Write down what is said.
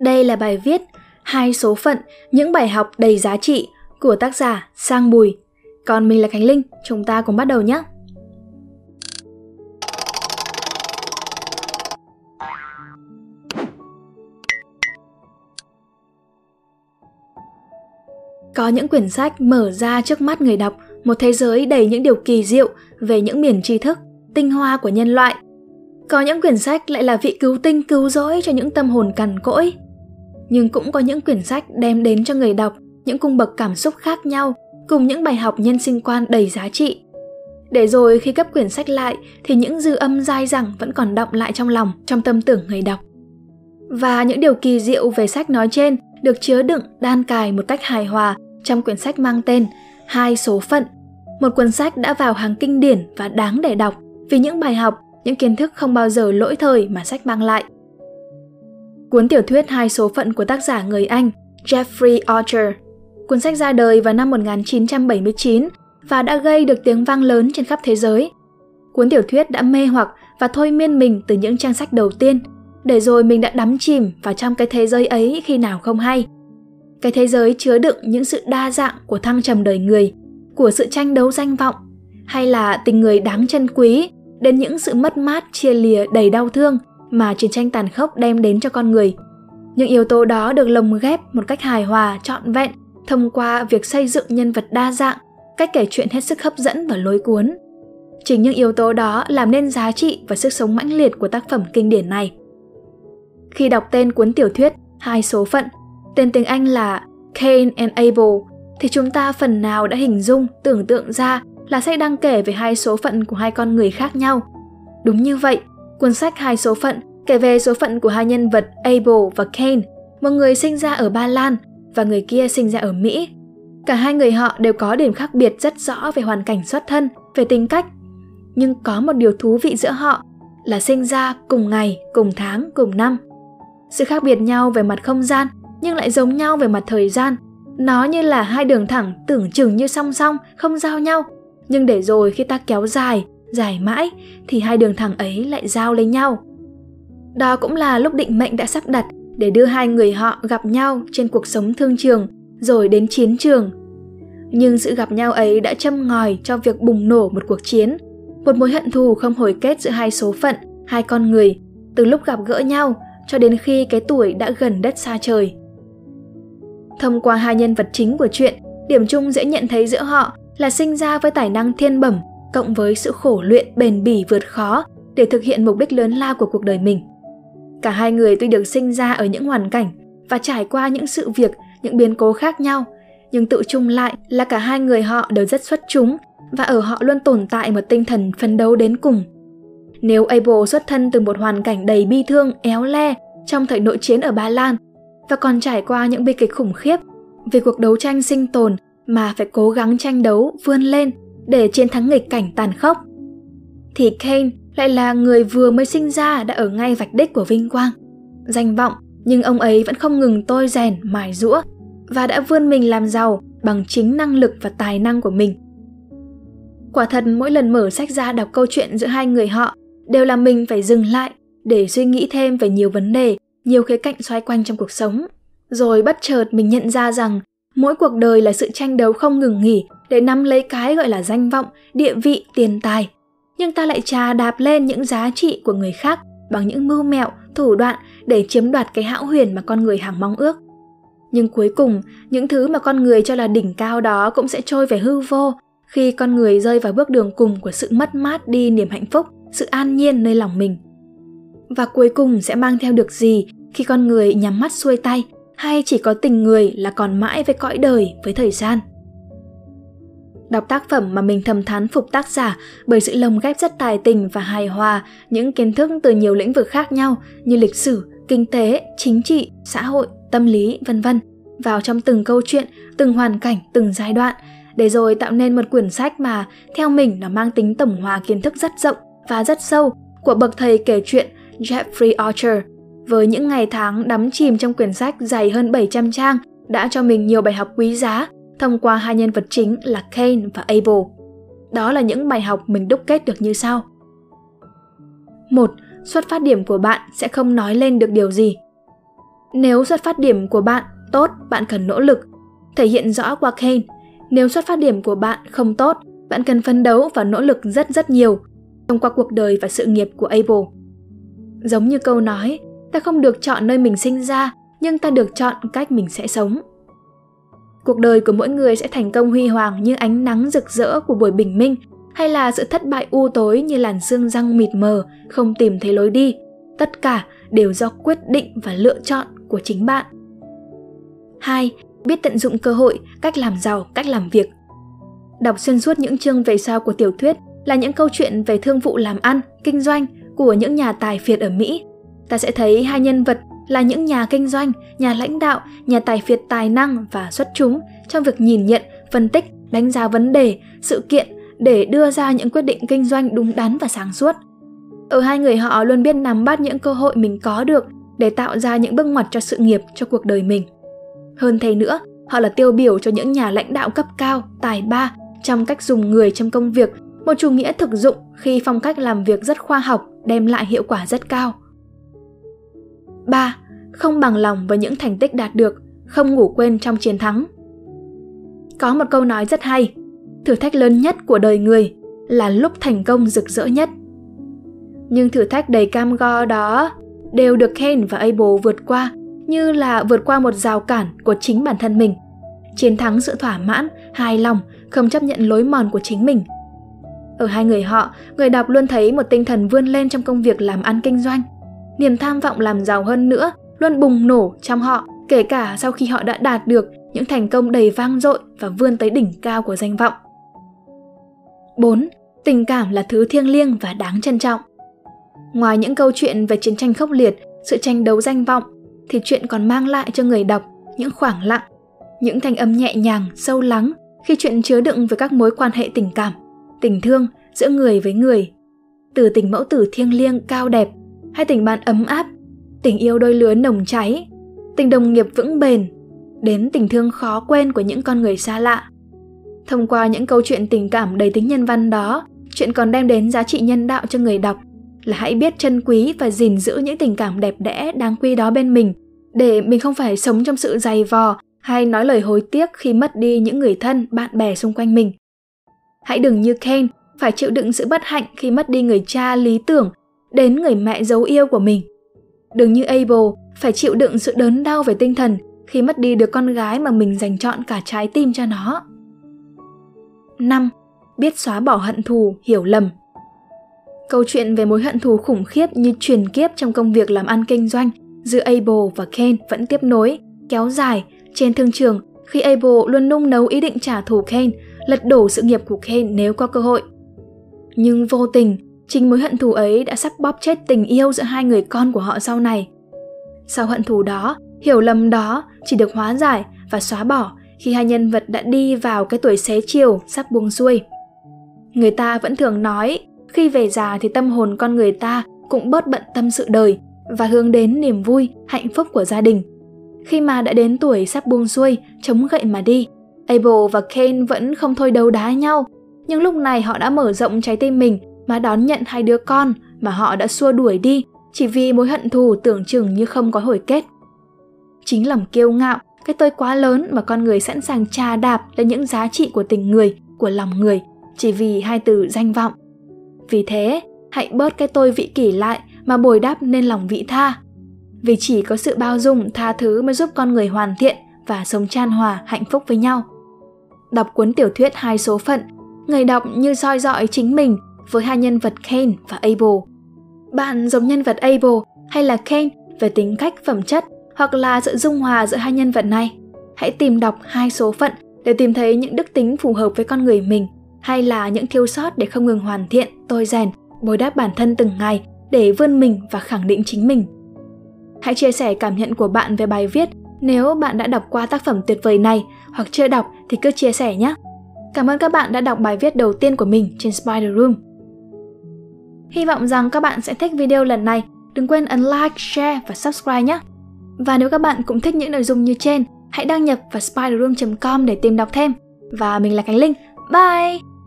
Đây là bài viết Hai số phận, những bài học đầy giá trị của tác giả Sang Bùi. Còn mình là Khánh Linh, chúng ta cùng bắt đầu nhé. Có những quyển sách mở ra trước mắt người đọc một thế giới đầy những điều kỳ diệu về những miền tri thức, tinh hoa của nhân loại. Có những quyển sách lại là vị cứu tinh cứu rỗi cho những tâm hồn cằn cỗi. Nhưng cũng có những quyển sách đem đến cho người đọc những cung bậc cảm xúc khác nhau cùng những bài học nhân sinh quan đầy giá trị. Để rồi khi cấp quyển sách lại thì những dư âm dai dẳng vẫn còn động lại trong lòng, trong tâm tưởng người đọc. Và những điều kỳ diệu về sách nói trên được chứa đựng đan cài một cách hài hòa trong quyển sách mang tên Hai số phận, một cuốn sách đã vào hàng kinh điển và đáng để đọc vì những bài học, những kiến thức không bao giờ lỗi thời mà sách mang lại. Cuốn tiểu thuyết Hai số phận của tác giả người Anh Jeffrey Archer. Cuốn sách ra đời vào năm 1979 và đã gây được tiếng vang lớn trên khắp thế giới. Cuốn tiểu thuyết đã mê hoặc và thôi miên mình từ những trang sách đầu tiên, để rồi mình đã đắm chìm vào trong cái thế giới ấy khi nào không hay – cái thế giới chứa đựng những sự đa dạng của thăng trầm đời người của sự tranh đấu danh vọng hay là tình người đáng trân quý đến những sự mất mát chia lìa đầy đau thương mà chiến tranh tàn khốc đem đến cho con người. Những yếu tố đó được lồng ghép một cách hài hòa trọn vẹn thông qua việc xây dựng nhân vật đa dạng cách kể chuyện hết sức hấp dẫn và lối cuốn. Chính những yếu tố đó làm nên giá trị và sức sống mãnh liệt của tác phẩm kinh điển này. Khi đọc tên cuốn tiểu thuyết hai số phận tên tiếng Anh là Cain and Abel, thì chúng ta phần nào đã hình dung, tưởng tượng ra là sách đang kể về hai số phận của hai con người khác nhau. Đúng như vậy, cuốn sách Hai số phận kể về số phận của hai nhân vật Abel và Cain, một người sinh ra ở Ba Lan và người kia sinh ra ở Mỹ. Cả hai người họ đều có điểm khác biệt rất rõ về hoàn cảnh xuất thân, về tính cách. Nhưng có một điều thú vị giữa họ là sinh ra cùng ngày, cùng tháng, cùng năm. Sự khác biệt nhau về mặt không gian nhưng lại giống nhau về mặt thời gian. Nó như là hai đường thẳng tưởng chừng như song song, không giao nhau. Nhưng để rồi khi ta kéo dài, dài mãi thì hai đường thẳng ấy lại giao lấy nhau. Đó cũng là lúc định mệnh đã sắp đặt để đưa hai người họ gặp nhau trên cuộc sống thương trường rồi đến chiến trường. Nhưng sự gặp nhau ấy đã châm ngòi cho việc bùng nổ một cuộc chiến, một mối hận thù không hồi kết giữa hai số phận, hai con người, từ lúc gặp gỡ nhau cho đến khi cái tuổi đã gần đất xa trời. Thông qua hai nhân vật chính của chuyện, điểm chung dễ nhận thấy giữa họ là sinh ra với tài năng thiên bẩm cộng với sự khổ luyện bền bỉ vượt khó để thực hiện mục đích lớn lao của cuộc đời mình. Cả hai người tuy được sinh ra ở những hoàn cảnh và trải qua những sự việc, những biến cố khác nhau, nhưng tự chung lại là cả hai người họ đều rất xuất chúng và ở họ luôn tồn tại một tinh thần phấn đấu đến cùng. Nếu Abel xuất thân từ một hoàn cảnh đầy bi thương, éo le trong thời nội chiến ở Ba Lan và còn trải qua những bi kịch khủng khiếp vì cuộc đấu tranh sinh tồn mà phải cố gắng tranh đấu vươn lên để chiến thắng nghịch cảnh tàn khốc. Thì Kane lại là người vừa mới sinh ra đã ở ngay vạch đích của vinh quang. Danh vọng, nhưng ông ấy vẫn không ngừng tôi rèn, mài rũa và đã vươn mình làm giàu bằng chính năng lực và tài năng của mình. Quả thật, mỗi lần mở sách ra đọc câu chuyện giữa hai người họ đều là mình phải dừng lại để suy nghĩ thêm về nhiều vấn đề, nhiều khía cạnh xoay quanh trong cuộc sống. Rồi bất chợt mình nhận ra rằng mỗi cuộc đời là sự tranh đấu không ngừng nghỉ để nắm lấy cái gọi là danh vọng, địa vị, tiền tài. Nhưng ta lại trà đạp lên những giá trị của người khác bằng những mưu mẹo, thủ đoạn để chiếm đoạt cái hão huyền mà con người hằng mong ước. Nhưng cuối cùng, những thứ mà con người cho là đỉnh cao đó cũng sẽ trôi về hư vô khi con người rơi vào bước đường cùng của sự mất mát đi niềm hạnh phúc, sự an nhiên nơi lòng mình. Và cuối cùng sẽ mang theo được gì khi con người nhắm mắt xuôi tay hay chỉ có tình người là còn mãi với cõi đời với thời gian? Đọc tác phẩm mà mình thầm thán phục tác giả bởi sự lồng ghép rất tài tình và hài hòa những kiến thức từ nhiều lĩnh vực khác nhau như lịch sử, kinh tế, chính trị, xã hội, tâm lý, vân vân vào trong từng câu chuyện, từng hoàn cảnh, từng giai đoạn để rồi tạo nên một quyển sách mà theo mình nó mang tính tổng hòa kiến thức rất rộng và rất sâu của bậc thầy kể chuyện Jeffrey Archer với những ngày tháng đắm chìm trong quyển sách dày hơn 700 trang đã cho mình nhiều bài học quý giá thông qua hai nhân vật chính là Cain và Abel. Đó là những bài học mình đúc kết được như sau. một Xuất phát điểm của bạn sẽ không nói lên được điều gì. Nếu xuất phát điểm của bạn tốt, bạn cần nỗ lực, thể hiện rõ qua Kane. Nếu xuất phát điểm của bạn không tốt, bạn cần phấn đấu và nỗ lực rất rất nhiều thông qua cuộc đời và sự nghiệp của Abel. Giống như câu nói, ta không được chọn nơi mình sinh ra, nhưng ta được chọn cách mình sẽ sống. Cuộc đời của mỗi người sẽ thành công huy hoàng như ánh nắng rực rỡ của buổi bình minh, hay là sự thất bại u tối như làn sương răng mịt mờ, không tìm thấy lối đi. Tất cả đều do quyết định và lựa chọn của chính bạn. 2. Biết tận dụng cơ hội, cách làm giàu, cách làm việc. Đọc xuyên suốt những chương về sau của tiểu thuyết là những câu chuyện về thương vụ làm ăn, kinh doanh của những nhà tài phiệt ở Mỹ. Ta sẽ thấy hai nhân vật là những nhà kinh doanh, nhà lãnh đạo, nhà tài phiệt tài năng và xuất chúng trong việc nhìn nhận, phân tích, đánh giá vấn đề, sự kiện để đưa ra những quyết định kinh doanh đúng đắn và sáng suốt. Ở hai người họ luôn biết nắm bắt những cơ hội mình có được để tạo ra những bước ngoặt cho sự nghiệp, cho cuộc đời mình. Hơn thế nữa, họ là tiêu biểu cho những nhà lãnh đạo cấp cao, tài ba trong cách dùng người trong công việc, một chủ nghĩa thực dụng khi phong cách làm việc rất khoa học đem lại hiệu quả rất cao. 3. Không bằng lòng với những thành tích đạt được, không ngủ quên trong chiến thắng. Có một câu nói rất hay, thử thách lớn nhất của đời người là lúc thành công rực rỡ nhất. Nhưng thử thách đầy cam go đó đều được Kane và Abel vượt qua như là vượt qua một rào cản của chính bản thân mình. Chiến thắng sự thỏa mãn, hài lòng, không chấp nhận lối mòn của chính mình. Ở hai người họ, người đọc luôn thấy một tinh thần vươn lên trong công việc làm ăn kinh doanh – niềm tham vọng làm giàu hơn nữa luôn bùng nổ trong họ, kể cả sau khi họ đã đạt được những thành công đầy vang dội và vươn tới đỉnh cao của danh vọng. 4. Tình cảm là thứ thiêng liêng và đáng trân trọng. Ngoài những câu chuyện về chiến tranh khốc liệt, sự tranh đấu danh vọng, thì chuyện còn mang lại cho người đọc những khoảng lặng, những thanh âm nhẹ nhàng, sâu lắng khi chuyện chứa đựng với các mối quan hệ tình cảm, tình thương giữa người với người. Từ tình mẫu tử thiêng liêng cao đẹp hay tình bạn ấm áp, tình yêu đôi lứa nồng cháy, tình đồng nghiệp vững bền, đến tình thương khó quên của những con người xa lạ. Thông qua những câu chuyện tình cảm đầy tính nhân văn đó, chuyện còn đem đến giá trị nhân đạo cho người đọc là hãy biết trân quý và gìn giữ những tình cảm đẹp đẽ đáng quý đó bên mình, để mình không phải sống trong sự dày vò hay nói lời hối tiếc khi mất đi những người thân, bạn bè xung quanh mình. Hãy đừng như Ken, phải chịu đựng sự bất hạnh khi mất đi người cha lý tưởng đến người mẹ dấu yêu của mình. Đừng như Abel phải chịu đựng sự đớn đau về tinh thần khi mất đi được con gái mà mình dành chọn cả trái tim cho nó. 5. Biết xóa bỏ hận thù, hiểu lầm. Câu chuyện về mối hận thù khủng khiếp như truyền kiếp trong công việc làm ăn kinh doanh giữa Abel và Ken vẫn tiếp nối, kéo dài trên thương trường khi Abel luôn nung nấu ý định trả thù Ken, lật đổ sự nghiệp của Ken nếu có cơ hội. Nhưng vô tình, Chính mối hận thù ấy đã sắp bóp chết tình yêu giữa hai người con của họ sau này. Sau hận thù đó, hiểu lầm đó chỉ được hóa giải và xóa bỏ khi hai nhân vật đã đi vào cái tuổi xế chiều sắp buông xuôi. Người ta vẫn thường nói, khi về già thì tâm hồn con người ta cũng bớt bận tâm sự đời và hướng đến niềm vui, hạnh phúc của gia đình. Khi mà đã đến tuổi sắp buông xuôi, chống gậy mà đi, Abel và Kane vẫn không thôi đấu đá nhau, nhưng lúc này họ đã mở rộng trái tim mình mà đón nhận hai đứa con mà họ đã xua đuổi đi chỉ vì mối hận thù tưởng chừng như không có hồi kết. Chính lòng kiêu ngạo, cái tôi quá lớn mà con người sẵn sàng trà đạp lên những giá trị của tình người, của lòng người, chỉ vì hai từ danh vọng. Vì thế, hãy bớt cái tôi vị kỷ lại mà bồi đắp nên lòng vị tha. Vì chỉ có sự bao dung, tha thứ mới giúp con người hoàn thiện và sống chan hòa, hạnh phúc với nhau. Đọc cuốn tiểu thuyết hai số phận, người đọc như soi dọi chính mình với hai nhân vật Kane và Abel. Bạn giống nhân vật Abel hay là Kane về tính cách phẩm chất hoặc là sự dung hòa giữa hai nhân vật này? Hãy tìm đọc hai số phận để tìm thấy những đức tính phù hợp với con người mình hay là những thiếu sót để không ngừng hoàn thiện, tôi rèn, bồi đắp bản thân từng ngày để vươn mình và khẳng định chính mình. Hãy chia sẻ cảm nhận của bạn về bài viết nếu bạn đã đọc qua tác phẩm tuyệt vời này hoặc chưa đọc thì cứ chia sẻ nhé. Cảm ơn các bạn đã đọc bài viết đầu tiên của mình trên Spider Room. Hy vọng rằng các bạn sẽ thích video lần này. Đừng quên ấn like, share và subscribe nhé. Và nếu các bạn cũng thích những nội dung như trên, hãy đăng nhập vào spiderroom.com để tìm đọc thêm. Và mình là Khánh Linh. Bye!